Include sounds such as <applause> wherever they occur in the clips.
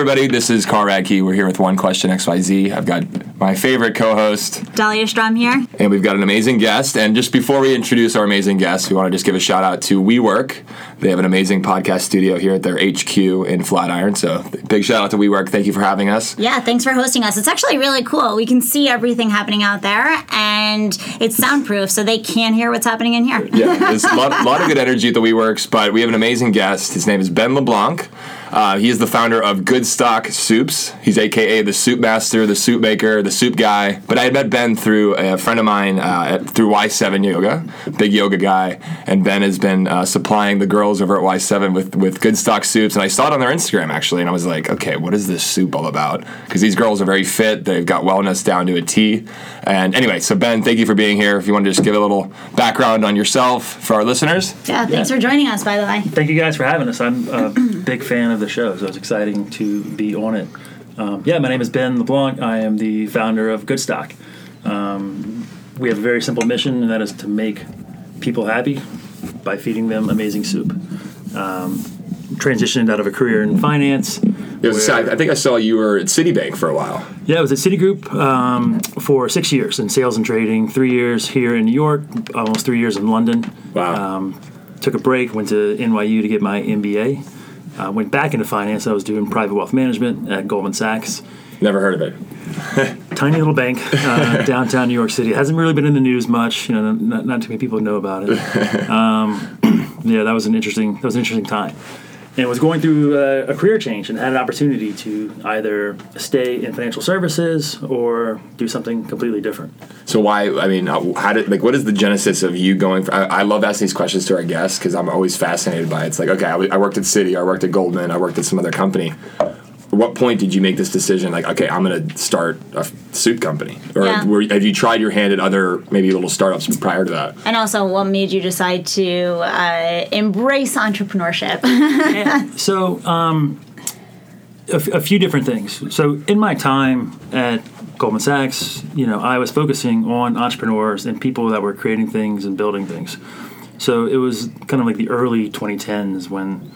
everybody. This is Carl Radke. We're here with One Question XYZ. I've got my favorite co host, Dahlia Strom here. and we've got an amazing guest. And just before we introduce our amazing guest, we want to just give a shout out to WeWork. They have an amazing podcast studio here at their HQ in Flatiron. So, big shout out to WeWork. Thank you for having us. Yeah, thanks for hosting us. It's actually really cool. We can see everything happening out there, and it's soundproof, so they can hear what's happening in here. Yeah, there's a <laughs> lot, lot of good energy at the WeWorks, but we have an amazing guest. His name is Ben LeBlanc. Uh, he is the founder of Good Stock Soups. He's AKA the soup master, the soup maker, the soup guy. But I had met Ben through a friend of mine uh, at, through Y7 Yoga, big yoga guy. And Ben has been uh, supplying the girls over at Y7 with, with Good Stock Soups. And I saw it on their Instagram actually, and I was like, okay, what is this soup all about? Because these girls are very fit. They've got wellness down to a T. And anyway, so Ben, thank you for being here. If you want to just give a little background on yourself for our listeners. Yeah, thanks for joining us, by the way. Thank you guys for having us. I'm a <clears throat> big fan of the show, so it's exciting to be on it. Um, yeah, my name is Ben LeBlanc. I am the founder of Goodstock. Um, we have a very simple mission, and that is to make people happy by feeding them amazing soup. Um, transitioned out of a career in finance. Was, I think I saw you were at Citibank for a while. yeah, I was at Citigroup um, for six years in sales and trading, three years here in New York, almost three years in London. Wow. Um, took a break, went to NYU to get my MBA. Uh, went back into finance. I was doing private wealth management at Goldman Sachs. Never heard of it. <laughs> Tiny little bank, uh, <laughs> downtown New York City. It hasn't really been in the news much. You know, not, not too many people know about it. <laughs> Um, <clears throat> yeah, that was an interesting. That was an interesting time. And was going through uh, a career change and had an opportunity to either stay in financial services or do something completely different. So why? I mean, how did like what is the genesis of you going? For, I, I love asking these questions to our guests because I'm always fascinated by it. It's like okay, I worked at Citi, I worked at Goldman, I worked at some other company. At what point did you make this decision? Like, okay, I'm going to start a soup company, or Yeah. were, have you tried your hand at other maybe little startups prior to that? And also, what made you decide to uh, embrace entrepreneurship? <laughs> So, um, a, f- a few different things. So, in my time at Goldman Sachs, you know, I was focusing on entrepreneurs and people that were creating things and building things. So it was kind of like the early 2010s when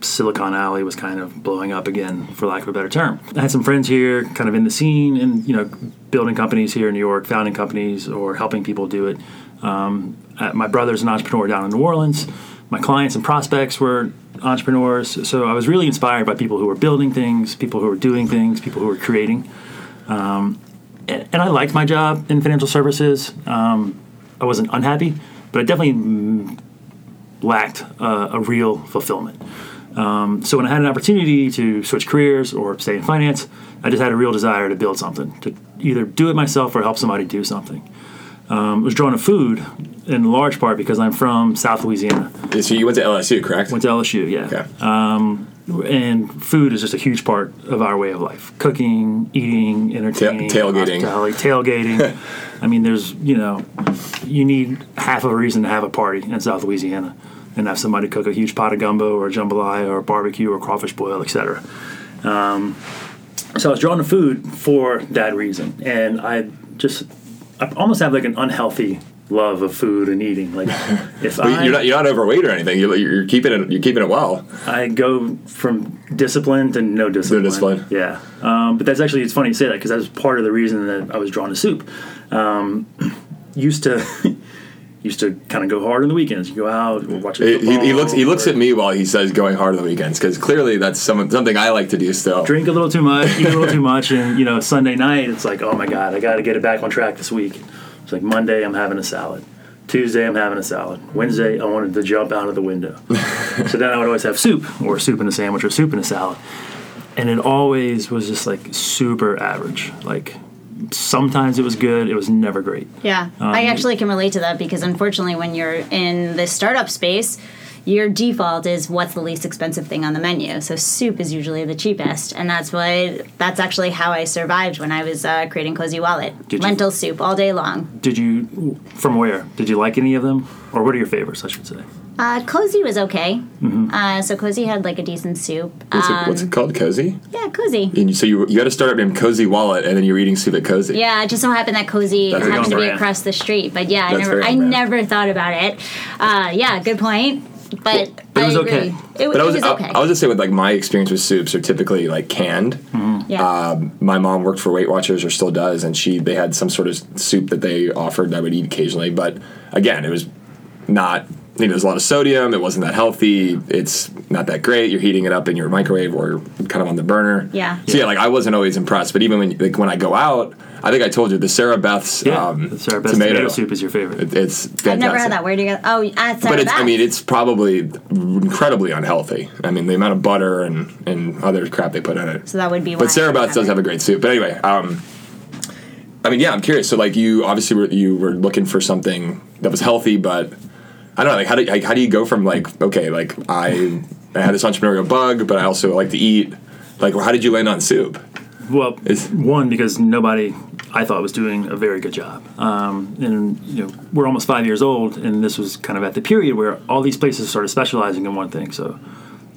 Silicon Alley was kind of blowing up again, for lack of a better term. I had some friends here, kind of in the scene, and you know, building companies here in New York, founding companies, or helping people do it. Um, my brother's an entrepreneur down in New Orleans. My clients and prospects were entrepreneurs, so I was really inspired by people who were building things, people who were doing things, people who were creating. Um, and, and I liked my job in financial services. Um, I wasn't unhappy, but I definitely mm, lacked uh, a real fulfillment. Um, so when I had an opportunity to switch careers or stay in finance, I just had a real desire to build something, to either do it myself or help somebody do something. Um, I was drawn to food in large part because I'm from South Louisiana. So you went to LSU, correct? Went to LSU, yeah. Okay. And food is just a huge part of our way of life. Cooking, eating, entertaining, tailgating. tailgating. <laughs> I mean, there's, you know, you need half of a reason to have a party in South Louisiana and have somebody cook a huge pot of gumbo or jambalaya or barbecue or crawfish boil, etc. Um, so I was drawn to food for that reason. And I just, I almost have like an unhealthy love of food and eating. Like, <laughs> if But I, you're not you're not overweight or anything. You're, you're keeping it you're keeping it well. I go from discipline to no discipline. No discipline. Yeah, um, but that's actually it's funny you say that because that's part of the reason that I was drawn to soup. Um, <clears throat> used to <laughs> used to kind of go hard on the weekends. You go out, watch. He, he- he looks he looks at me while he says going hard on the weekends because clearly that's some, something I like to do still. Drink a little too much, eat a little too <laughs> much, and you know Sunday night it's like, oh my god, I got to get it back on track this week. It's like Monday I'm having a salad. Tuesday I'm having a salad. Wednesday I wanted to jump out of the window. <laughs> so then I would always have soup or soup in a sandwich or soup in a salad. And it always was just like super average. Like sometimes it was good, it was never great. Yeah, I actually can relate to that because unfortunately, when you're in the startup space, your default is what's the least expensive thing on the menu. So soup is usually the cheapest, and that's what that's actually how I survived when I was uh, creating Cozy Wallet. Did you- Lentil soup all day long. Did you from where? Did you like any of them? Or what are your favorites, I should say? Uh, Cozy was okay. Uh, so Cozy had like a decent soup. What's, Um, it, what's it called? Cozy. yeah, Cozy. And you, so you you had a startup named Cozy Wallet, and then you're eating soup at Cozy. Yeah, it just so happened that Cozy That's happened to be brand. across the street. But yeah, I never, I brand. never thought about it. Uh, yeah, good point. but But it was I okay. agree. It, But I was, was I, okay. I was just say with like my experience with soups are typically like canned. yeah. Um, my mom worked for Weight Watchers or still does, and she they had some sort of soup that they offered that I would eat occasionally. But again, it was not. You know, there's a lot of sodium. It wasn't that healthy. It's not that great. You're heating it up in your microwave or kind of on the burner. Yeah. So yeah, like I wasn't always impressed. But even when like when I go out, I think I told you the Sarabeth's Yeah, um, Sarabeth's tomato. soup is your favorite. It- It's fantastic. I've never had that. Where do you go? Oh, at Sarah But it's, I mean, it's probably incredibly unhealthy. I mean, the amount of butter and, and other crap they put in it. so that would be why. But Sarabeth's does have a great soup. But anyway, um, I mean, yeah, I'm curious. So, like, you obviously were, you were looking for something that was healthy, but I don't know. Like, how do like, how do you go from like, okay, like I I had this entrepreneurial bug, but I also like to eat. Like, how did you land on soup? Well, Is- one because nobody I thought was doing a very good job, um, and you know we're almost five years old, and this was kind of at the period where all these places started specializing in one thing. So,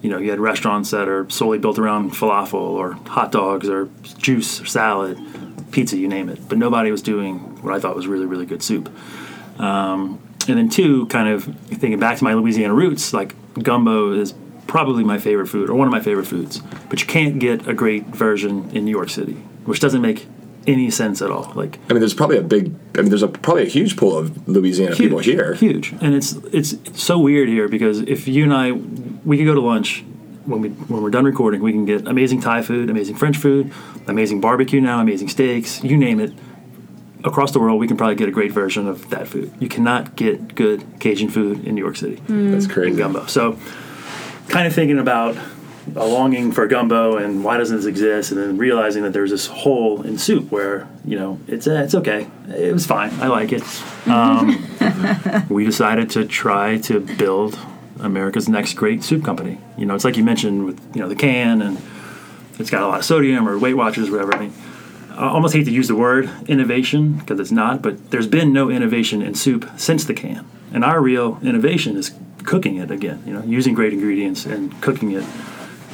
you know, you had restaurants that are solely built around falafel or hot dogs or juice or salad, pizza, you name it. But nobody was doing what I thought was really really good soup. Um, and then two, kind of thinking back to my Louisiana roots, like gumbo is probably my favorite food or one of my favorite foods. But you can't get a great version in New York City, which doesn't make any sense at all. Like I mean, there's probably a big. I mean, there's a probably a huge pool of Louisiana people here. huge, and it's it's so weird here because if you and I, we could go to lunch. When, we, when we're done recording, we can get amazing Thai food, amazing French food, amazing barbecue now, amazing steaks, you name it. Across the world, we can probably get a great version of that food. You cannot get good Cajun food in New York City That's crazy. gumbo. So, kind of thinking about a longing for gumbo and why doesn't this exist, and then realizing that there's this hole in soup where you know it's uh, it's okay, it was fine, I like it. <laughs> Um, we decided to try to build America's next great soup company. You know, it's like you mentioned with you know the can and it's got a lot of sodium or Weight Watchers, whatever. I mean, I almost hate to use the word innovation because it's not, but there's been no innovation in soup since the can. And our real innovation is cooking it again, you know, using great ingredients and cooking it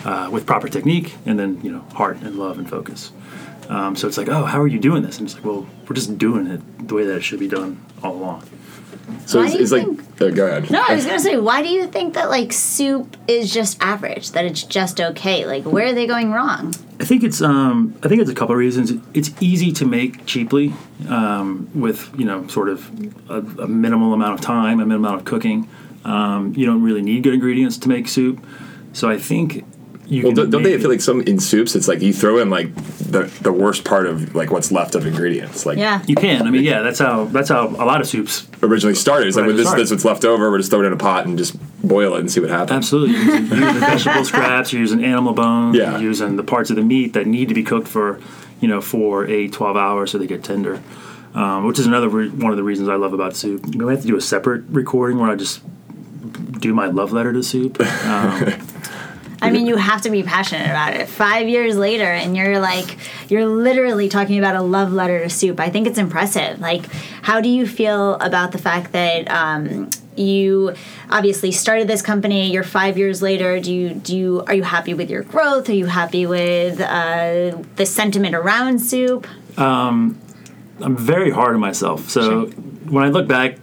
uh, with proper technique and then, you know, heart and love and focus. Um, so it's like, oh, how are you doing this? And it's like, well, we're just doing it the way that it should be done all along. So Why it's, do you it's like. think- Uh, go ahead. No, I was gonna say, why do you think that like soup is just average? That it's just okay? Like, where are they going wrong? I think it's um, I think it's a couple of reasons. It's easy to make cheaply um, with you know sort of a, a minimal amount of time, a minimal amount of cooking. Um, you don't really need good ingredients to make soup, so I think you. Well, don't, don't they feel like some in soups? It's like you throw in like the the worst part of like what's left of ingredients. Like Yeah. you can? I mean, yeah, that's how that's how a lot of soups. originally started. It's like Right, well, this sorry. this what's left over. We're just throwing it in a pot and just boil it and see what happens. Absolutely, you're using, using vegetable <laughs> scraps, you're using animal bones, Yeah. you're using the parts of the meat that need to be cooked for, you know, for eight, 12 hours so they get tender. Um, which is another re- one of the reasons I love about soup. We have to do a separate recording where I just do my love letter to soup. <laughs> Um, I mean, you have to be passionate about it. Five years later, and you're like, you're literally talking about a love letter to soup. I think it's impressive. Like, how do you feel about the fact that um, you obviously started this company? You're five years later. Do you do you are you happy with your growth? Are you happy with uh, the sentiment around soup? I'm very hard on myself. So when I look back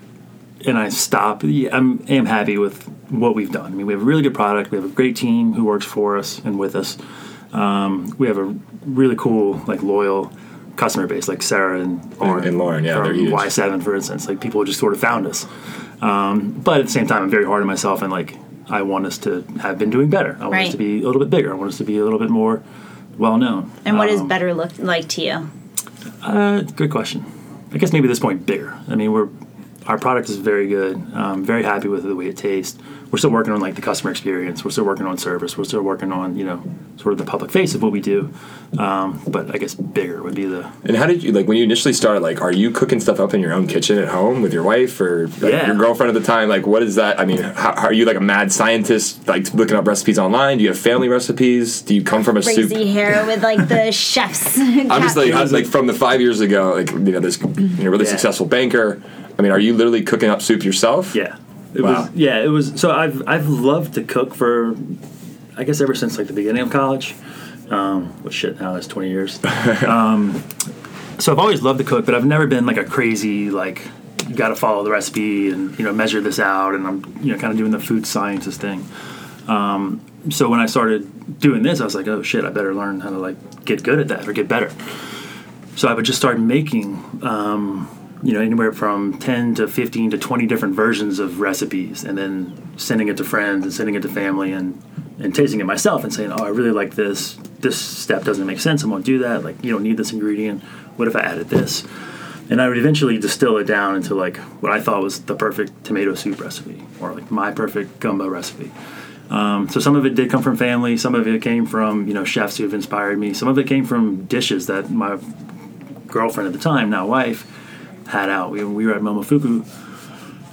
and I stop, yeah, I'm am happy with what we've done. I mean, we have a really good product. We have a great team who works for us and with us. Um, we have a really cool, like loyal customer base, like Sarah and Lauren. and Lauren, yeah, from they're huge. Y7, for instance. Like people just sort of found us. Um, but at the same time, I'm very hard on myself and like I want us to have been doing better. I want Right. us to be a little bit bigger. I want us to be a little bit more well known. And what does Um, better look like to you? uh, good question. I guess maybe at this point bigger. I mean, we're our product is very good. Um, very happy with the way it tastes. We're still working on like the customer experience. We're still working on service. We're still working on you know sort of the public face of what we do. Um, but I guess bigger would be the And how did you like when you initially started? Like, are you cooking stuff up in your own kitchen at home with your wife or like, Yeah. your girlfriend at the time? Like, what is that? I mean, how, how are you like a mad scientist, like looking up recipes online? Do you have family recipes? Do you come from a Crazy soup? hair with like the <laughs> chefs. I'm just like, how's, like from the five years ago, like you know, this you know, really Yeah. successful banker. I mean, are you literally cooking up soup yourself? Yeah. It Wow. was yeah, it was so I've I've loved to cook for I guess ever since like the beginning of college. Um well shit now that's twenty years. <laughs> um so I've always loved to cook, but I've never been like a crazy like you got to follow the recipe and you know measure this out, and I'm you know kind of doing the food scientist thing. Um, so when I started doing this, I was like, oh shit, I better learn how to like get good at that or get better. So I would just start making, um, you know, anywhere from ten to fifteen to twenty different versions of recipes, and then sending it to friends and sending it to family and and tasting it myself and saying, oh, I really like this. This step doesn't make sense. I won't do that. Like you don't need this ingredient. What if I added this? And I would eventually distill it down into like what I thought was the perfect tomato soup recipe or like my perfect gumbo recipe. Um, so some of it did come from family. Some of it came from you know chefs who have inspired me. Some of it came from dishes that my girlfriend at the time, now wife, had out. We, we were at Momofuku,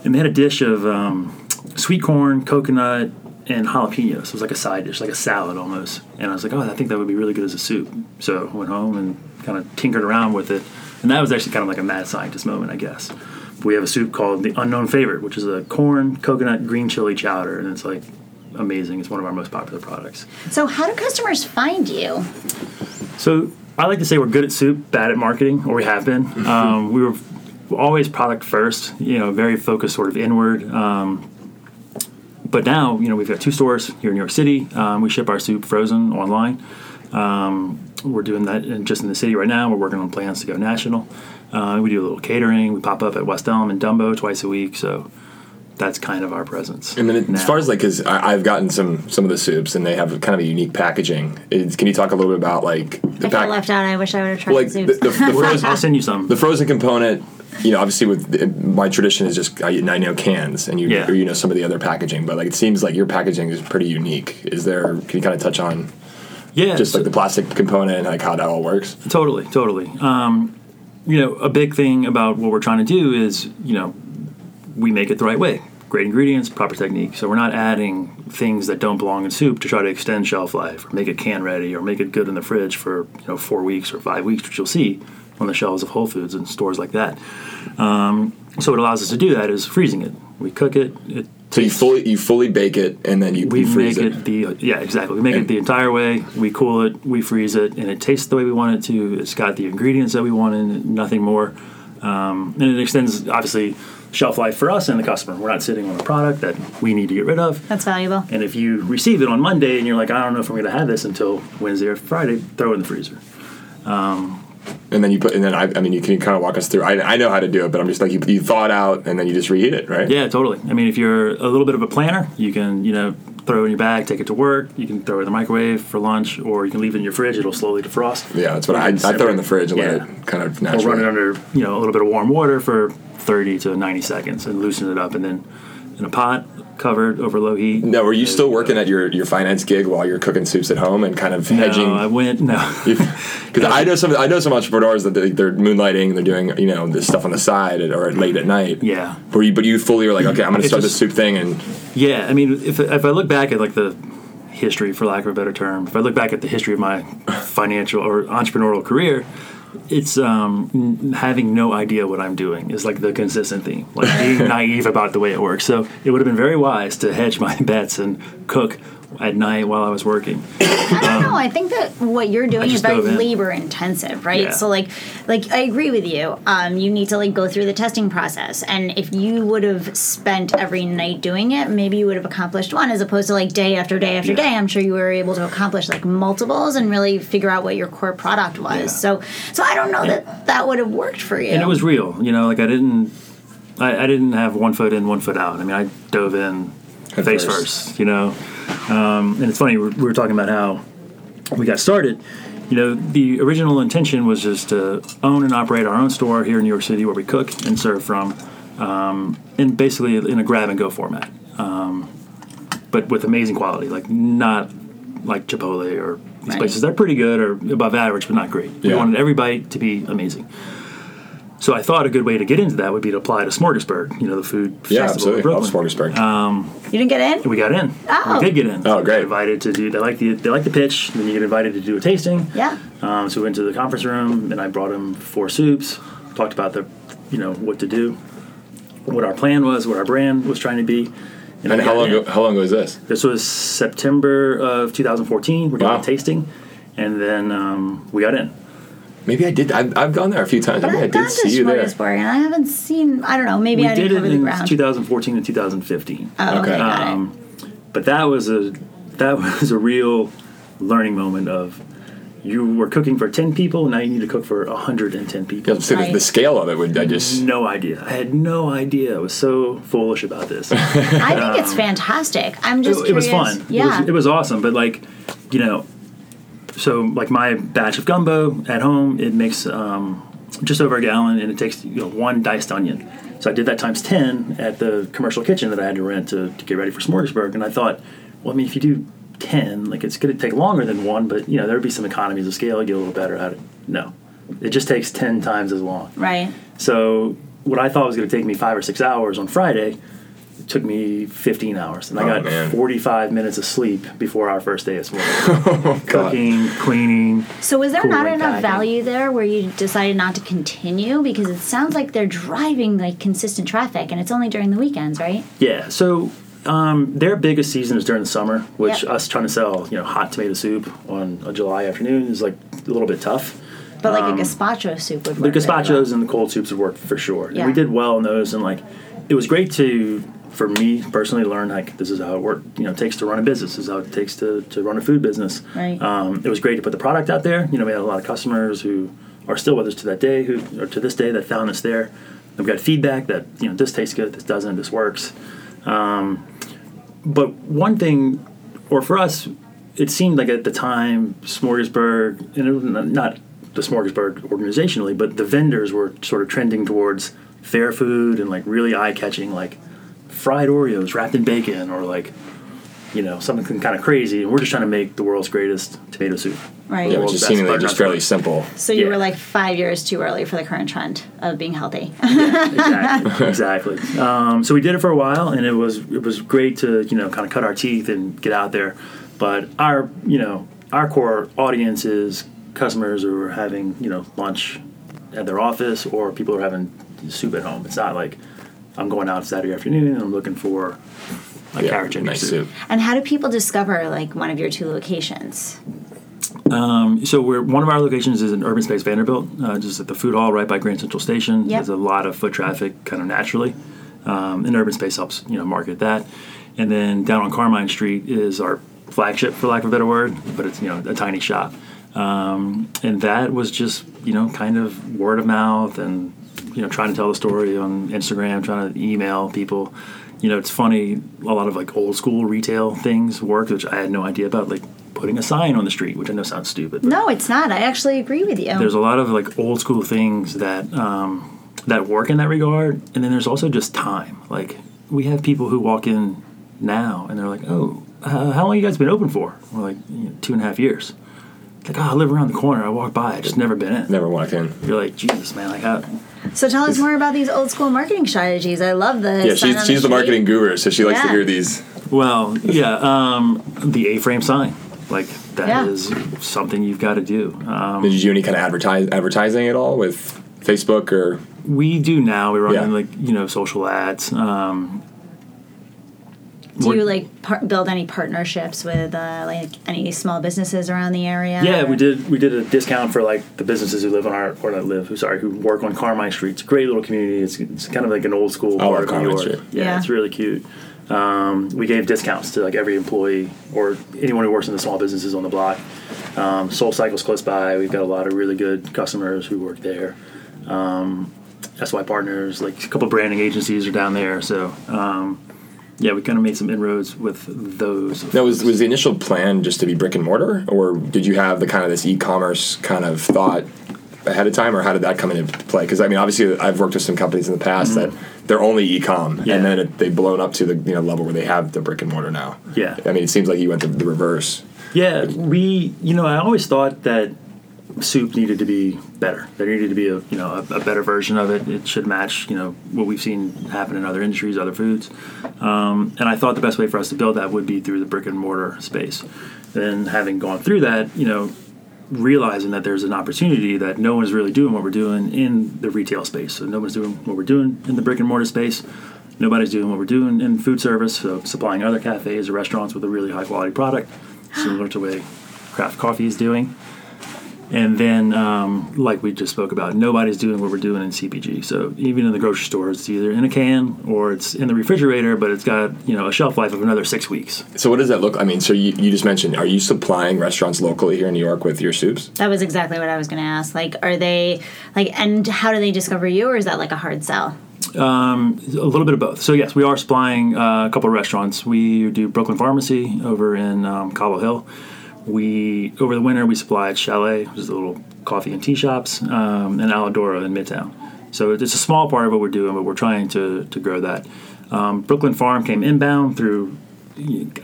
and they had a dish of um, sweet corn, coconut, and jalapenos. It was like a side dish, like a salad almost. And I was like, oh, I think that would be really good as a soup. So I went home and kind of tinkered around with it, and that was actually kind of like a mad scientist moment, I guess. We have a soup called the Unknown Favorite, which is a corn, coconut, green chili chowder, and it's like amazing. It's one of our most popular products. So, how do customers find you? So I like to say we're good at soup, bad at marketing, or we have been. <laughs> Um, we were always product first, you know, very focused sort of inward. Um, but now, you know, we've got two stores here in New York City. Um, we ship our soup frozen online. Um, we're doing that in, just in the city right now. We're working on plans to go national. Uh, we do a little catering. We pop up at West Elm and Dumbo twice a week. So that's kind of our presence. And then it, as far as like, because I've gotten some some of the soups and they have kind of a unique packaging. Is, can you talk a little bit about like the I felt left out. I wish I would have tried like the the, soups. the, the I'll send you some. the frozen component? You know, obviously with the, my tradition is just I, I know cans and you Yeah. or you know some of the other packaging, but like it seems like your packaging is pretty unique. Is there? Can you kind of touch on yeah, just so- like the plastic component and like how that all works? Totally, totally. Um, you know, a big thing about what we're trying to do is, you know, we make it the right way. Great ingredients, proper technique. So we're not adding things that don't belong in soup to try to extend shelf life or make it can ready or make it good in the fridge for you know four weeks or five weeks, which you'll see on the shelves of Whole Foods and stores like that. Um, so what allows us to do that is freezing it. We cook it. It So you fully you fully bake it and then you, we freeze make it. it. the yeah exactly. We make And- it the entire way. We cool it. We freeze it, and it tastes the way we want it to. It's got the ingredients that we want in it, nothing more. Um, and it extends obviously shelf life for us and the customer. We're not sitting on a product that we need to get rid of. That's valuable. And if you receive it on Monday and you're like, I don't know if I'm going to have this until Wednesday or Friday, throw it in the freezer. And then you put and then I, I mean you can kind of walk us through. I, I know how to do it, but I'm just like you, you thaw out and then you just reheat it, right? Yeah, totally. I mean, if you're a little bit of a planner, you can, you know, throw it in your bag, take it to work. You can throw it in the microwave for lunch, or you can leave it in your fridge. It'll slowly defrost. Yeah, that's what I, I throw it in the fridge and yeah. let it kind of Or naturally. run it under, you know, a little bit of warm water for 30 to 90 seconds and loosen it up, and then in a pot covered over low heat. No, were you still working at your, your finance gig while you're cooking soups at home and kind of hedging? No? I went no. <laughs> Because I know some I know some entrepreneurs that they, they're moonlighting, they're doing you know this stuff on the side or late at night. yeah, Were you, but you fully were like, okay, I'm going to start this soup thing, and yeah. I mean, if if I look back at like the history, for lack of a better term, if I look back at the history of my financial or entrepreneurial career. It's um, having no idea what I'm doing is like the consistent theme, like being <laughs> naive about the way it works. So it would have been very wise to hedge my <laughs> bets and cook at night while I was working. <coughs> I don't know. I think that what you're doing is very in. labor intensive, right? Yeah. So like, like I agree with you. Um, you need to like go through the testing process, and if you would have spent every night doing it, maybe you would have accomplished one, as opposed to like day after day after Yeah. day. I'm sure you were able to accomplish like multiples and really figure out what your core product was. Yeah. So, so I don't know that that would have worked for you. and it was real. You know, like I didn't, I, I didn't have one foot in, one foot out. I mean, I dove in Head face first. first. You know, um, and it's funny we we were talking about how we got started. You know, the original intention was just to own and operate our own store here in New York City, where we cook and serve from, um, and basically in a grab and go format, um, but with amazing quality. Like not like Chipotle or these Right. places. They're pretty good or above average, but not great. We wanted every bite to be amazing. So I thought a good way to get into that would be to apply to Smorgasburg, you know, the food yeah, festival in absolutely. Love Brooklyn. Smorgasburg. you didn't get in. We got in. Oh. We did get in. Oh, great. Invited to do. They like the they like the pitch. Then you get invited to do a tasting. Yeah. Um, so we went to the conference room, and I brought him four soups. Talked about the, you know, what to do, what our plan was, what our brand was trying to be. and I how long ago, how long ago was this? This was September of 2014. We're doing Wow. a tasting, and then um, we got in. Maybe I did. I've, I've gone there a few times. But Maybe I I've did gone to see you there. Smorgasburg and I haven't seen. I don't know. Maybe we I did didn't it the in ground. 2014 and 2015. oh, okay, Okay. got it. Um, but that was a that was a real learning moment of you were cooking for 10 people now you need to cook for 110 people Yeah, so the, Right. the scale of it would I just no idea i had no idea i was so foolish about this <laughs> I think it's fantastic. I'm just. it was fun Yeah. it was, it was awesome but like you know so like my batch of gumbo at home it makes um, just over a gallon and it takes you know one diced onion. So i did that times 10 at the commercial kitchen that i had to rent to, to get ready for smorgasburg and i thought well i mean if you do 10 like it's going to take longer than one but you know there would be some economies of scale get a little better at it. No. It just takes 10 times as long. Right. so what I thought was going to take me five or six hours on Friday took me 15 hours, and I Oh, got man. 45 minutes of sleep before our first day of school. <laughs> oh, Cooking, cleaning. So was there not enough packing. value there where you decided not to continue because it sounds like they're driving like consistent traffic and it's only during the weekends, right? Yeah. So um, their biggest season is during the summer, which Yep. us trying to sell you know hot tomato soup on a July afternoon is like a little bit tough. But like a gazpacho soup would The work. really gazpachos well. and the cold soups would work for sure. Yeah. And we did well in those, and like it was great to for me personally learn like this is how it work you know takes to run a business this is how it takes to, to run a food business. Right. um, it was great to put the product out there. You know we had a lot of customers who are still with us to that day who or to this day that found us there. And we got feedback that you know this tastes good this doesn't this works. Um, but one thing or for us it seemed like at the time smorgasburg and it not the smorgasburg organizationally but the vendors were sort of trending towards fair food and like really eye-catching like fried oreos wrapped in bacon or like you know something kind of crazy and we're just trying to make the world's greatest tomato soup Right. Yeah, which is that's seemingly just fairly simple. So you Yeah. were like five years too early for the current trend of being healthy. yeah, exactly <laughs> exactly um, so we did it for a while and it was it was great to you know kind of cut our teeth and get out there but our you know our core audience is customers who are having you know lunch at their office or people who are having soup at home it's not like i'm going out saturday afternoon and i'm looking for a Yeah, carrot chicken nice soup. soup. and how do people discover like one of your two locations? So we're one of our locations is in Urban Space Vanderbilt, uh, just at the food hall right by Grand Central Station. Yep. There's a lot of foot traffic, kind of naturally, um, and Urban Space helps you know market that. And then down on Carmine Street is our flagship, for lack of a better word, but it's you know a tiny shop, um, and that was just you know kind of word of mouth and you know trying to tell the story on Instagram, trying to email people. You know, it's funny. A lot of like old school retail things work, which I had no idea about, like putting a sign on the street, which I know sounds stupid. No, it's not. I actually agree with you. there's a lot of like old school things that um, that work in that regard, and then there's also just time. Like we have people who walk in now and they're like, "Oh, uh, how long you guys been open for?" We're like, you know, two and a half years." Like, oh, I live around the corner. I walk by. I just never been in. Never walked in. You're like, Jesus, man. Like, how? So tell us more about these old school marketing strategies. I love the Yeah, she's she's the street. marketing guru, so she likes to hear these. Well, yeah, um, the A-frame sign. Like that is Yeah. something you've got to do. Um, Did you do any kind of advertise advertising at all with Facebook or? we do now. We run Yeah. like you know social ads. Um, Do you like par- build any partnerships with uh, like any small businesses around the area? Yeah, or- we did. We did a discount for like the businesses who live on our or not live, who sorry, who work on Carmine Street. It's a great little community. It's, it's kind of like an old school I love part of New Carmine York. Street. Yeah, Yeah. it's really cute. Um, we gave discounts to like every employee or anyone who works in the small businesses on the block. Um, Soul Cycle's close by. We've got a lot of really good customers who work there. Um, SY Partners, like a couple branding agencies are down there. So um, yeah, we kind of made some inroads with those. That was was the initial plan just to be brick and mortar, or did you have the kind of this e-commerce kind of thought ahead of time, or how did that come into play? Because I mean, obviously, I've worked with some companies in the past that mm-hmm. they're only e-com, Yeah. and then it, they've blown up to the you know level where they have the brick and mortar now. Yeah. I mean, it seems like you went the, the reverse. Yeah, we, you know, I always thought that soup needed to be better. There needed to be a, you know, a, a better version of it. It should match, you know, what we've seen happen in other industries, other foods. Um, and I thought the best way for us to build that would be through the brick and mortar space. Then having gone through that, you know, realizing that there's an opportunity that no one's really doing what we're doing in the retail space. So no one's doing what we're doing in the brick and mortar space. Nobody's doing what we're doing in food service, so supplying other cafes or restaurants with a really high quality product, similar to way craft coffee is doing. And then, um, like we just spoke about, nobody's doing what we're doing in CPG. So even in the grocery store, it's either in a can or it's in the refrigerator, but it's got you know a shelf life of another six weeks. So what does that look? I mean, so you, you just mentioned, are you supplying restaurants locally here in New York with your soups? That was exactly what I was going to ask. Like, are they like, and how do they discover you, or is that like a hard sell? A little bit of both. So yes, we are supplying uh, a couple of restaurants. We do Brooklyn Farmacy over in um, Cobble Hill. We over the winter we supplied Chalait, which is the little coffee and tea shops, um, and Alidoro in Midtown. So it's a small part of what we're doing, but we're trying to to grow that. Um, Brooklyn Farm came inbound through.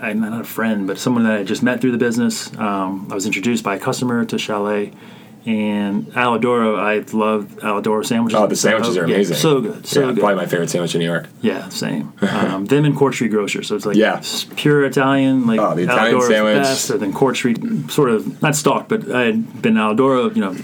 I'm not a friend, but someone that I just met through the business. Um, I was introduced by a customer to Chalait, and Alidoro. I love Alidoro sandwiches. Oh, the sandwiches are Yeah, amazing. so good, so yeah, good. Probably my favorite sandwich in New York. Yeah, same. <laughs> Um, them and Court Street Grocer, so it's like Yeah. pure Italian, like Oh, the Italian Alidoro's sandwich. best, and then Court Street, sort of not stalked, but I had been to Alidoro, you know,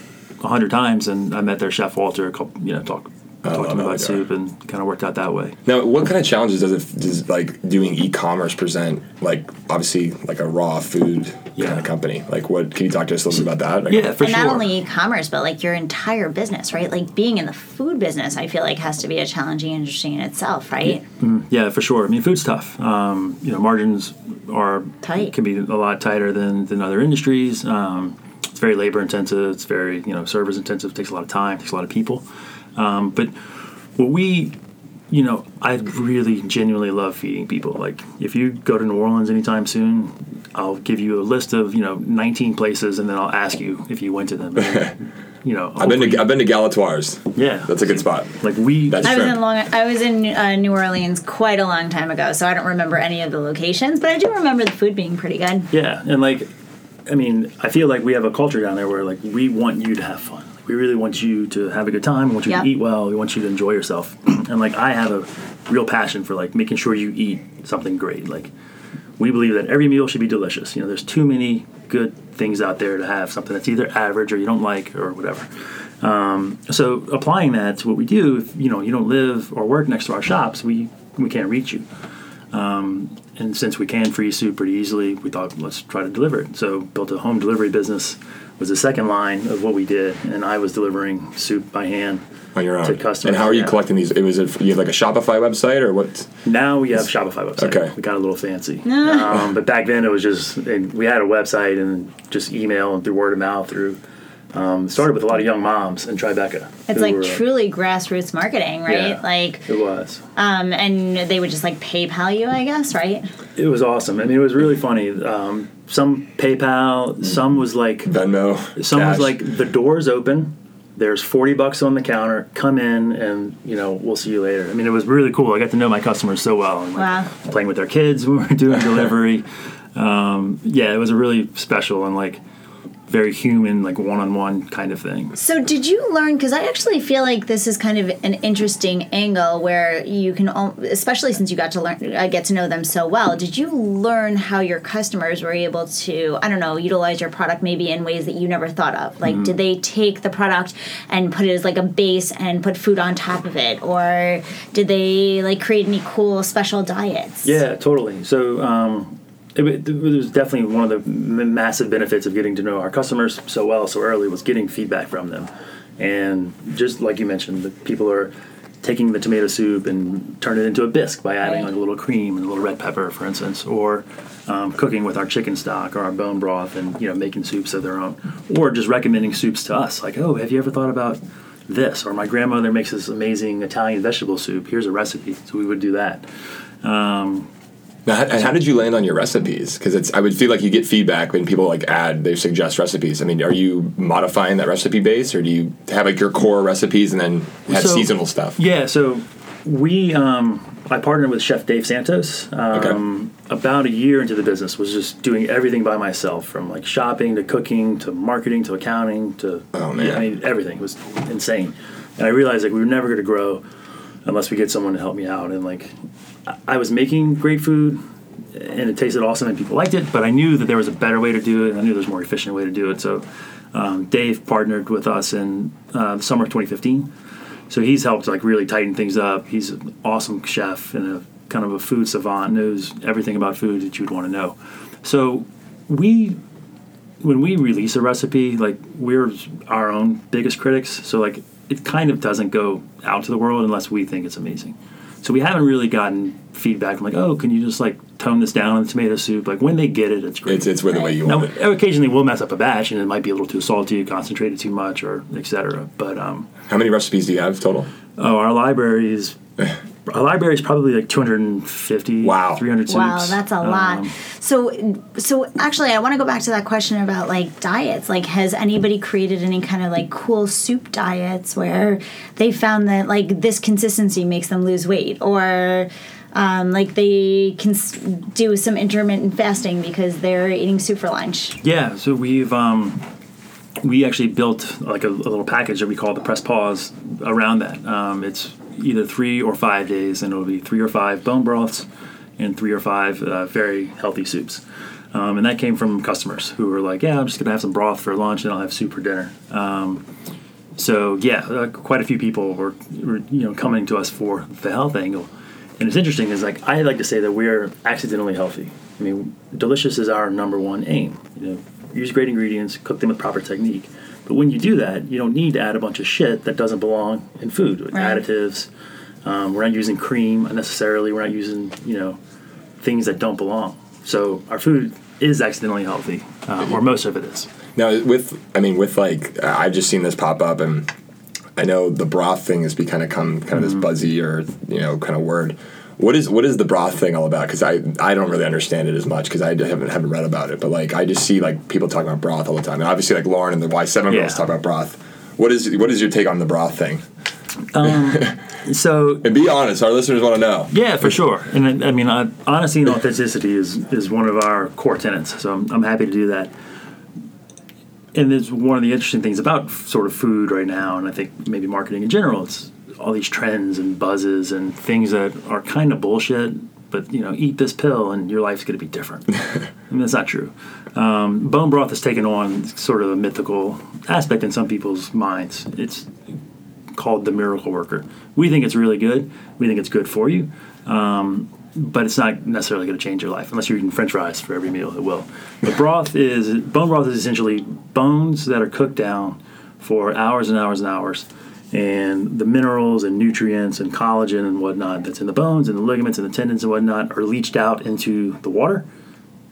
a hundred times, and I met their chef Walter, a couple, you know, talk, talked to him about soup, and kind of worked out that way. Now, what kind of challenges does it does like doing e-commerce present? Like, obviously, like a raw food Yeah. kind of company. Like, what can you talk to us a little bit about that? Like, Yeah, for and sure. not only e-commerce, but like your entire business, right? Like being in the food business, I feel like has to be a challenging, interesting in itself, right? Yeah, for sure. I mean, food's tough. Um, you know, margins are Tight. can be a lot tighter than than other industries. Um, it's very labor intensive. It's very you know service intensive. Takes a lot of time. Takes a lot of people. Um, but what we you know, I really genuinely love feeding people. Like, if you go to New Orleans anytime soon, I'll give you a list of you know 19 places, and then I'll ask you if you went to them. And, <laughs> you know, I've been to I've been to Galatoire's. yeah, That's a good spot. like we. That's I was shrimp. in Long. I was in uh, New Orleans quite a long time ago, so I don't remember any of the locations, but I do remember the food being pretty good. Yeah, and like, I mean, I feel like we have a culture down there where like we want you to have fun. We really want you to have a good time. We want you Yeah. to eat well. We want you to enjoy yourself. <clears throat> and like, I have a real passion for like making sure you eat something great. Like, we believe that every meal should be delicious. You know, there's too many good things out there to have something that's either average or you don't like or whatever. Um, so applying that to what we do, if you know you don't live or work next to our shops, we we can't reach you. Um, and since we can freeze soup pretty easily, we thought let's try to deliver it. So built a home delivery business was the second line of what we did, and I was delivering soup by hand on your own. to customers. and how are you yeah. collecting these? It was a, you have like a Shopify website or what? Now we have Shopify website. Okay. we got a little fancy, <laughs> um, but back then it was just and we had a website and just email and through word of mouth through. Um, started with a lot of young moms in Tribeca. It's like were- truly grassroots marketing, right? Yeah. Like, It was. um, and they would just like PayPal you, I guess, right? It was awesome. I mean, it was really funny. Um, some PayPal, some was like Venmo. Some cash. was like the door's open. There's forty bucks on the counter. Come in, and you know we'll see you later. I mean, it was really cool. I got to know my customers so well. And, like, Wow. Playing with their kids when <laughs> we were doing delivery. um, yeah, it was a really special and like very human, like one-on-one kind of thing. So, did you learn? Because I actually feel like this is kind of an interesting angle where you can, al- especially since you got to learn, uh, get to know them so well. Did you learn how your customers were able to, I don't know, utilize your product maybe in ways that you never thought of? Like, did they take the product and put it as like a base and put food on top of it, or did they like create any cool special diets? Yeah, totally. So um, it, it was definitely one of the massive benefits of getting to know our customers so well so early was getting feedback from them, and just like you mentioned, the people are taking the tomato soup and turn it into a bisque by adding Right. like a little cream and a little red pepper, for instance, or um, cooking with our chicken stock or our bone broth and you know making soups of their own, or just recommending soups to us, like oh, have you ever thought about this? Or my grandmother makes this amazing Italian vegetable soup. Here's a recipe, so we would do that. Now, how, and how did you land on your recipes? Because it's I would feel like you get feedback when people like add they suggest recipes. I mean, are you modifying that recipe base, or do you have like your core recipes and then have So- seasonal stuff? Yeah, so we um, I partnered with Chef Dave Santos. Um, About a year into the business, was just doing everything by myself, from like shopping to cooking to marketing to accounting to Oh, man. yeah, I mean everything it was insane. And I realized like we were never going to grow unless we get someone to help me out. And like I- was making great food. And it tasted awesome, and people liked it. But I knew that there was a better way to do it. And I knew there was a more efficient way to do it. So um, Dave partnered with us in uh, summer of 2015. So he's helped like really tighten things up. He's an awesome chef and a kind of a food savant, knows everything about food that you'd want to know. So we when we release a recipe, like we're our own biggest critics. So like it kind of doesn't go out to the world unless we think it's amazing. So we haven't really gotten feedback from like, oh, can you just like tone this down in the tomato soup? Like when they get it, it's great. It's it's with the way you now, want it. occasionally we'll mess up a batch and it might be a little too salty, concentrated too much, or etc. But um, How many recipes do you have total? oh, our library is our library is probably like 250, Wow. 300 soups. Wow, that's a lot. Um, So, so actually, I want to go back to that question about like diets. Like, has anybody created any kind of like cool soup diets where they found that like this consistency makes them lose weight, or um, like they can do some intermittent fasting because they're eating soup for lunch? Yeah, so we've um, we actually built like a, a little package that we call the press pause around that. Um, it's either three or five days, and it'll be three or five bone broths and three or five uh, very healthy soups. Um, and that came from customers who were like, "Yeah, I'm just gonna have some broth for lunch, and I'll have soup for dinner." Um, so yeah, uh, quite a few people were, were you know coming to us for the health angle. And it's interesting is like I like to say that we're accidentally healthy. I mean, delicious is our number one aim. You know, use great ingredients, cook them with proper technique. But when you do that, you don't need to add a bunch of shit that doesn't belong in food. Right. Additives. Um, we're not using cream unnecessarily. We're not using you know things that don't belong. So our food is accidentally healthy, um, or most of it is. Now with I mean with like uh, I've just seen this pop up and I know the broth thing has become kind of come kind of this buzzy or you know kind of word. What is what is the broth thing all about? Because I I don't really understand it as much because I haven't haven't read about it. But like I just see like people talking about broth all the time. And obviously like Lauren and the Y Seven Yeah. girls talk about broth. What is what is your take on the broth thing? <laughs> So And be honest, our listeners want to know. Yeah, for sure. And I I mean, uh, honesty and authenticity is, is one of our core tenets. So I'm, I'm happy to do that. And it's one of the interesting things about f- sort of food right now, and I think maybe marketing in general. It's all these trends and buzzes and things that are kind of bullshit. But you know, eat this pill and your life's going to be different. <laughs> I mean, that's not true. Um, bone broth has taken on sort of a mythical aspect in some people's minds. It's called the miracle worker. We think it's really good. We think it's good for you, um, but it's not necessarily going to change your life unless you're eating French fries for every meal. It will. The broth is bone broth is essentially bones that are cooked down for hours and hours and hours, and the minerals and nutrients and collagen and whatnot that's in the bones and the ligaments and the tendons and whatnot are leached out into the water.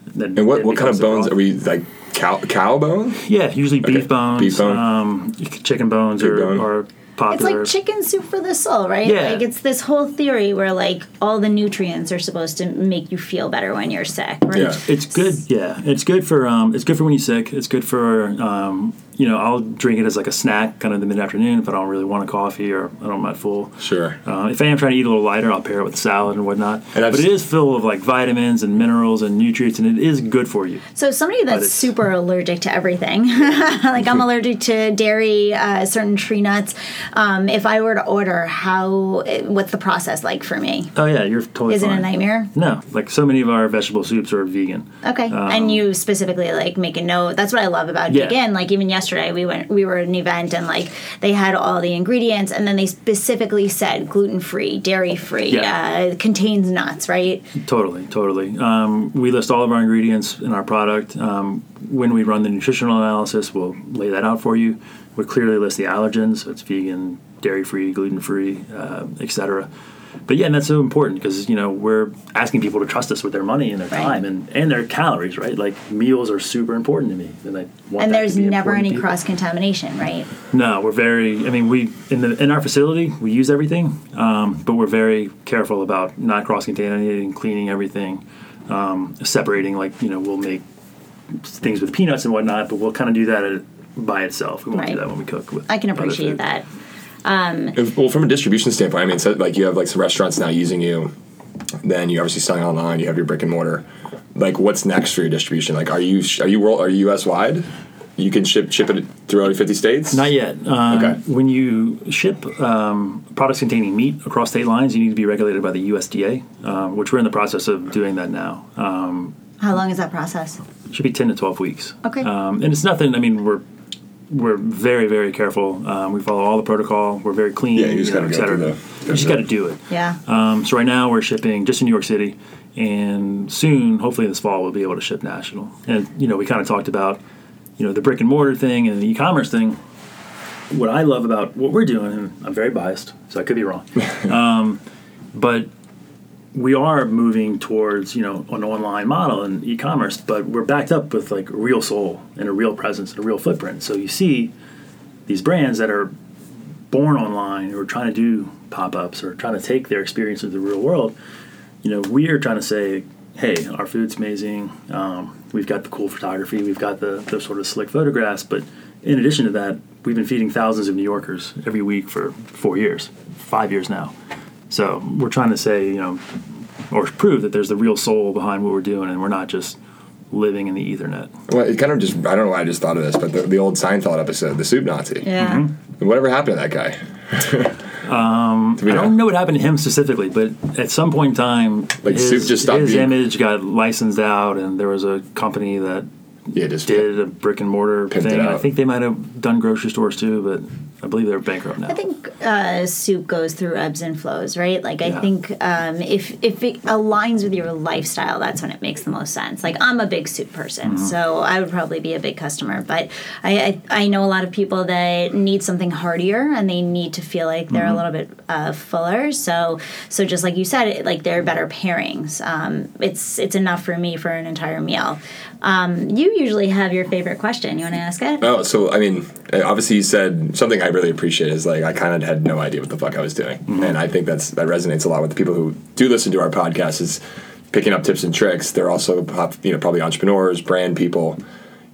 Then And what, what kind of bones are we like cow cow bone? Yeah, usually beef Okay. bones, Beef bone. Um, chicken bones Pig are, bone. are It's popular. like chicken soup for the soul, right? Yeah. Like it's this whole theory where like all the nutrients are supposed to make you feel better when you're sick, right? Yeah. It's good. Yeah, it's good for um, it's good for when you're sick. It's good for um, you know, I'll drink it as like a snack, kind of in the mid afternoon if I don't really want a coffee or I don't I'm not full. Sure. Uh, if I am trying to eat a little lighter, I'll pair it with salad and whatnot. And but it is full of like vitamins and minerals and nutrients, and it is good for you. So somebody that's super allergic to everything, <laughs> like I'm allergic to dairy, uh, certain tree nuts. Um, if I were to order, how what's the process like for me? Oh yeah, you're totally. Is it a nightmare? No, like so many of our vegetable soups are vegan. Okay, and you specifically like make a note. That's what I love about Um, Yeah. Dig Like even yesterday, we went, we were at an event, and like they had all the ingredients, and then they specifically said gluten free, dairy free, Yeah. uh, contains nuts, right? Totally, totally. Um, we list all of our ingredients in our product. Um, when we run the nutritional analysis, we'll lay that out for you. We clearly list the allergens, so it's vegan, dairy free, gluten free, uh, etc. But yeah, and that's so important because you know we're asking people to trust us with their money and their Right. time and, and their calories, right? Like meals are super important to me, and I want And that there's never any cross contamination, right? No, we're very. I mean, we in the in our facility we use everything, um, but we're very careful about not cross contaminating, cleaning everything, um, separating. Like you know, we'll make things with peanuts and whatnot, but we'll kind of do that at, by itself. We won't Right. do that when we cook with. I can appreciate food. That. If- well, from a distribution standpoint, I mean, so, like you have like some restaurants now using you, then you're obviously selling online. You have your brick and mortar. Like, what's next for your distribution? Like, are you are you world are you U.S. wide? You can ship ship it through all 50 states. Not yet. Um, Okay. When you ship um, products containing meat across state lines, you need to be regulated by the USDA, um, which we're in the process of doing that now. Um, How long is that process? should be 10 to 12 weeks. Okay. Um, and it's nothing, I mean, we're we're very, very careful. Um, we follow all the protocol. We're very clean, Yeah, you just know, gotta et go cetera. through the- You just got to do it. Yeah. Um, so right now we're shipping just in New York City, and soon, hopefully this fall, we'll be able to ship national. And you know, we kind of talked about you know the brick and mortar thing and the e-commerce thing. What I love about what we're doing, and I'm very biased, so I could be wrong, <laughs> um, but we are moving towards you know an online model and e-commerce, but we're backed up with like real soul and a real presence and a real footprint. So you see these brands that are born online or trying to do pop-ups or trying to take their experience into the real world. You know, we are trying to say, hey, our food's amazing. Um, we've got the cool photography. We've got the, the sort of slick photographs. But in addition to that, we've been feeding thousands of New Yorkers every week for four years, five years now. So we're trying to say, you know, or prove that there's the real soul behind what we're doing, and we're not just living in the Ethernet. Well, it kind of just, I don't know why I just thought of this, but the, the old Seinfeld episode, the soup Nazi. Yeah. Whatever happened to that guy? <laughs> um, I don't know what happened to him specifically, but at some point in time, Like, his, Soup just stopped his being- image got licensed out, and there was a company that Yeah, just did a brick and mortar thing. I think they might have done grocery stores too, but I believe they're bankrupt now. I think uh, soup goes through ebbs and flows, right? Like I Yeah. think um, if if it aligns with your lifestyle, that's when it makes the most sense. Like I'm a big soup person, Mm-hmm. so I would probably be a big customer. But I, I I know a lot of people that need something heartier and they need to feel like they're Mm-hmm. a little bit uh, fuller. So so just like you said, it, like they're better pairings. Um, it's it's enough for me for an entire meal. Um, you usually have your favorite question. You want to ask it? Oh, so I mean, uh, obviously you said something I really appreciate is like I kind of had no idea what the fuck I was doing, and I think that's that resonates a lot with the people who do listen to our podcast. Is picking up tips and tricks. They're also you know probably entrepreneurs, brand people.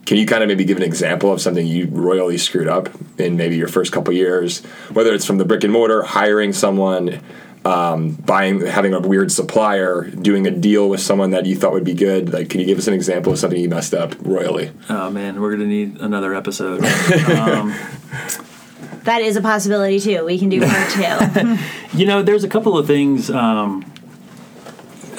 Can you kind of maybe give an example of something you royally screwed up in maybe your first couple years, whether it's from the brick and mortar, hiring someone, um, buying, having a weird supplier, doing a deal with someone that you thought would be good? Like, can you give us an example of something you messed up royally? Oh man, we're gonna need another episode. <laughs> That is a possibility too. We can do part two. <laughs> you know, there's a couple of things. Um,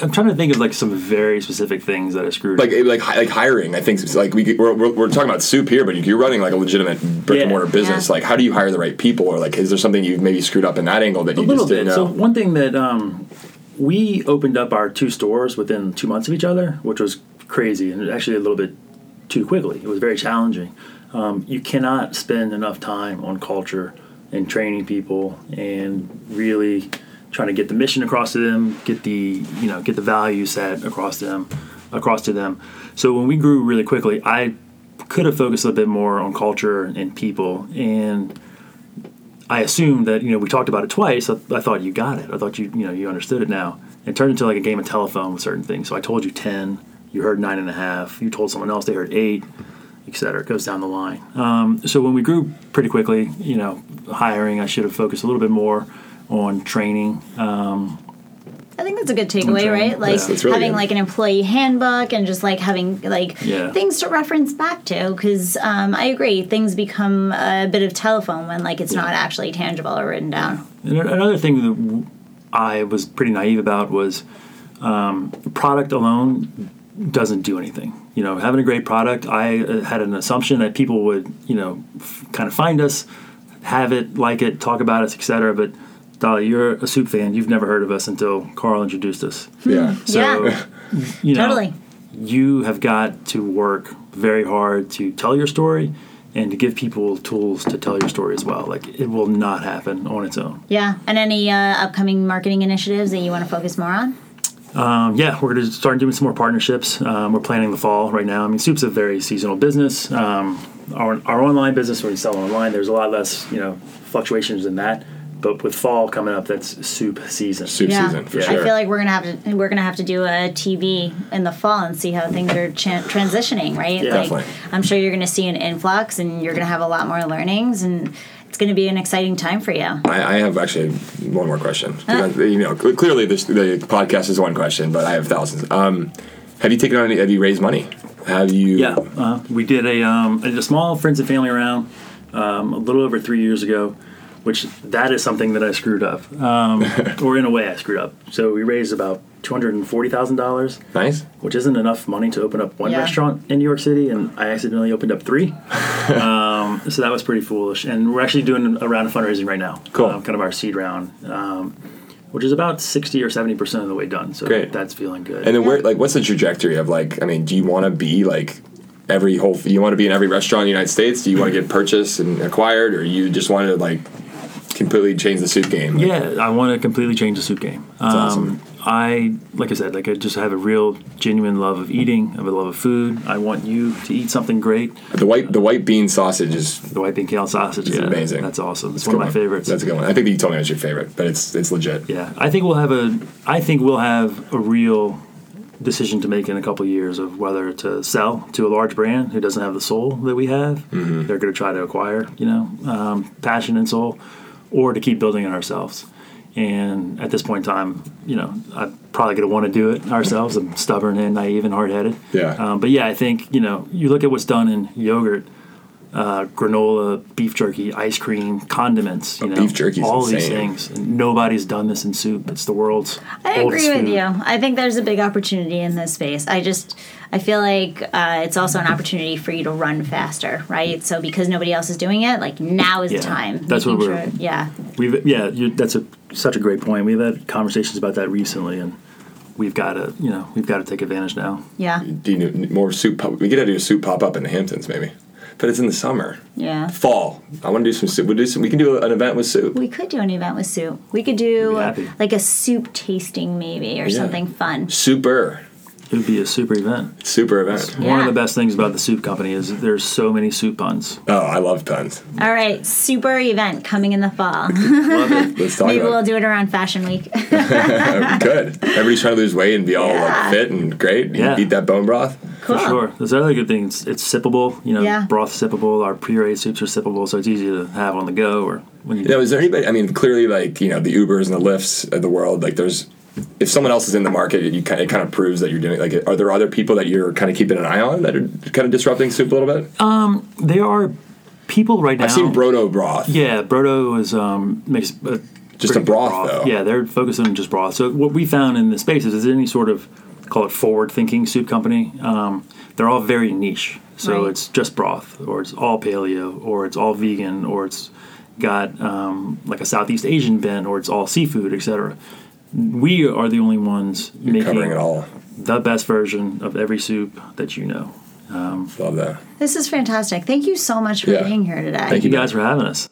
I'm trying to think of like some very specific things that I screwed. like up. like hi- like hiring. I think like we we're, we're, we're talking about soup here, but you're running like a legitimate brick and Yeah. mortar business. Yeah. Like, how do you hire the right people, or like, is there something you've maybe screwed up in that angle that a you little just didn't know? So one thing that um, we opened up our two stores within two months of each other, which was crazy and actually a little bit too quickly. It was very challenging. Um, you cannot spend enough time on culture and training people and really trying to get the mission across to them, get the you know get the value set across to them, across to them. So when we grew really quickly, I could have focused a bit more on culture and people and I assumed that you know we talked about it twice. I, I thought you got it. I thought you you know you understood it now. It turned into like a game of telephone with certain things. So I told you ten, you heard nine and a half. You told someone else they heard eight, et cetera. It goes down the line. Um, so when we grew pretty quickly, you know, hiring, I should have focused a little bit more on training. Um, I think that's a good takeaway, right? Like Yeah. Really having good. like an employee handbook and just like having like Yeah. things to reference back to. Because um, I agree, things become a bit of telephone when like it's not actually tangible or written down. And another thing that I was pretty naive about was um, product alone doesn't do anything. You know, having a great product, I uh, had an assumption that people would, you know, f- kind of find us, have it, like it, talk about us, etc. But Dolly, you're a soup fan. You've never heard of us until Carl introduced us. yeah. So, Yeah. you know, Totally. you have got to work very hard to tell your story and to give people tools to tell your story as well. Like it will not happen on its own. Yeah. And any uh, upcoming marketing initiatives that you want to focus more on? Um, yeah, we're going to start doing some more partnerships. Um, we're planning the fall right now. I mean, soup's a very seasonal business. Um, our, our online business, when we sell online, there's a lot less, you know, fluctuations in that. But with fall coming up, that's soup season. Soup yeah. season for Yeah. sure. I feel like we're gonna have to we're gonna have to do a TV in the fall and see how things are cha- transitioning, right? Yeah. like, Definitely. I'm sure you're gonna see an influx, and you're gonna have a lot more learnings, and it's gonna be an exciting time for you. I, I have actually one more question. You know, clearly this, the podcast is one question, but I have thousands. Um, have you taken on any? Have you raised money? Have you? Yeah, uh, we did a, um, a small friends and family round um, a little over three years ago, which that is something that I screwed up, um, <laughs> or in a way I screwed up. So we raised about two hundred and forty thousand dollars, Nice. which isn't enough money to open up one Yeah. restaurant in New York City, and I accidentally opened up three. <laughs> um, so that was pretty foolish. And we're actually doing a round of fundraising right now, Cool. um, kind of our seed round. Um, which is about sixty or seventy percent of the way done, so Great. that's feeling good. And then where? Like, what's the trajectory of like? I mean, do you want to be like every whole? You want to be in every restaurant in the United States? Do you want to get purchased and acquired, or you just want to like completely change the soup game? Like, Yeah, I want to completely change the soup game. Um, awesome. I, like I said, like I just have a real genuine love of eating, of a love of food. I want you to eat something great. The white the white bean sausage is The white bean kale sausage, yeah, amazing. That's awesome. It's Come one of my on. favorites. That's a good one. I think that you told me that's your favorite, but it's it's legit. Yeah, I think we'll have a. I think we'll have a real decision to make in a couple of years of whether to sell to a large brand who doesn't have the soul that we have. Mm-hmm. They're going to try to acquire, you know, um, passion and soul, or to keep building it ourselves. And at this point in time, you know, I'm probably going to want to do it ourselves. I'm stubborn and naive and hard headed. Yeah. Um, but yeah, I think you know, you look at what's done in yogurt. Uh, granola, beef jerky, ice cream, condiments. You know, beef jerky's all these things. And nobody's done this in soup. It's the world's. I oldest agree with food. you. I think there's a big opportunity in this space. I just I feel like uh, it's also an opportunity for you to run faster, right? So because nobody else is doing it, like now is Yeah, the time. that's what we're- yeah. We've yeah, you, that's a such a great point. We've had conversations about that recently, and we've got to you know we've got to take advantage now. Yeah. Do you need more soup? Pop- we could do a soup pop up in the Hamptons, maybe. But it's in the summer, Yeah. fall. I want to do some soup. We'll do some. We can do an event with soup. We could do an event with soup. We could do happy. like a soup tasting maybe or something fun. Super, It would be a super event. super event. One of the best things about the soup company is there's so many soup puns. Oh, I love puns. All right, super event coming in the fall. <laughs> Love it. Let's <laughs> talk maybe about we'll it. do it around Fashion Week. <laughs> Good. Everybody's trying to lose weight and be all Yeah. like fit and great. You Yeah. eat that bone broth. cool. For sure. There's other good things. It's sippable. You know, Yeah. broth sippable. Our pureed soups are sippable, so it's easy to have on the go or when you. You know, is there anybody? I mean, clearly, like you know, the Ubers and the Lyfts of the world. Like, there's if someone else is in the market, you kind it kind of proves that you're doing. Like, are there other people that you're kind of keeping an eye on that are kind of disrupting soup a little bit? Um, there are people right now. I've seen Brodo broth. Yeah, Brodo is um makes a Just a good broth, though. Yeah, they're focusing on just broth. So what we found in the space is, is any sort of call it forward thinking soup company. Um, they're all very niche. So Right. it's just broth, or it's all paleo, or it's all vegan, or it's got um, like a Southeast Asian bent, or it's all seafood, etc. We are the only ones making covering it all. the best version of every soup that you know. Um, Love that. This is fantastic. Thank you so much for Yeah. being here today. Thank you guys for having us.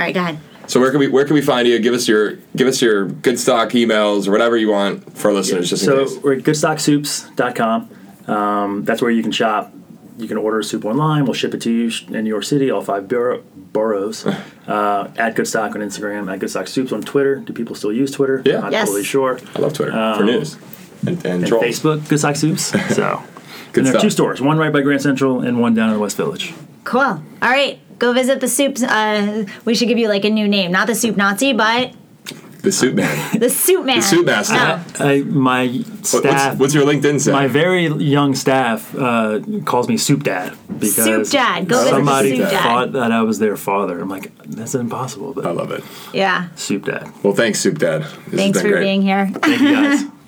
Right, go ahead. So where can we where can we find you? Give us your give us your good stock emails or whatever you want for our listeners, just in So case. we're at goodstocksoups.com. Um, that's where you can shop. You can order a soup online. We'll ship it to you in New York City, all five bor- boroughs. <laughs> uh, at Goodstock on Instagram, at Goodstock Soups on Twitter. Do people still use Twitter? Yeah. Not Yes. totally sure. I love Twitter for Um, news and, and, And trolls. Facebook, Goodstock Soups. <laughs> So, Good and there are two stores, one right by Grand Central and one down in the West Village. Cool. All right, go visit the soups. Uh, we should give you like a new name, not the soup Nazi, but The soup man. The soup man. The soup master. No. I, my staff. what's, what's your LinkedIn say? my very young staff uh, calls me Soup Dad because Soup Dad. Go visit the somebody Soup Dad. thought that I was their father. I'm like, that's impossible. But I love it. Yeah. Soup Dad. Well, thanks, Soup Dad. This Thanks for great. being here. Thank you guys. <laughs>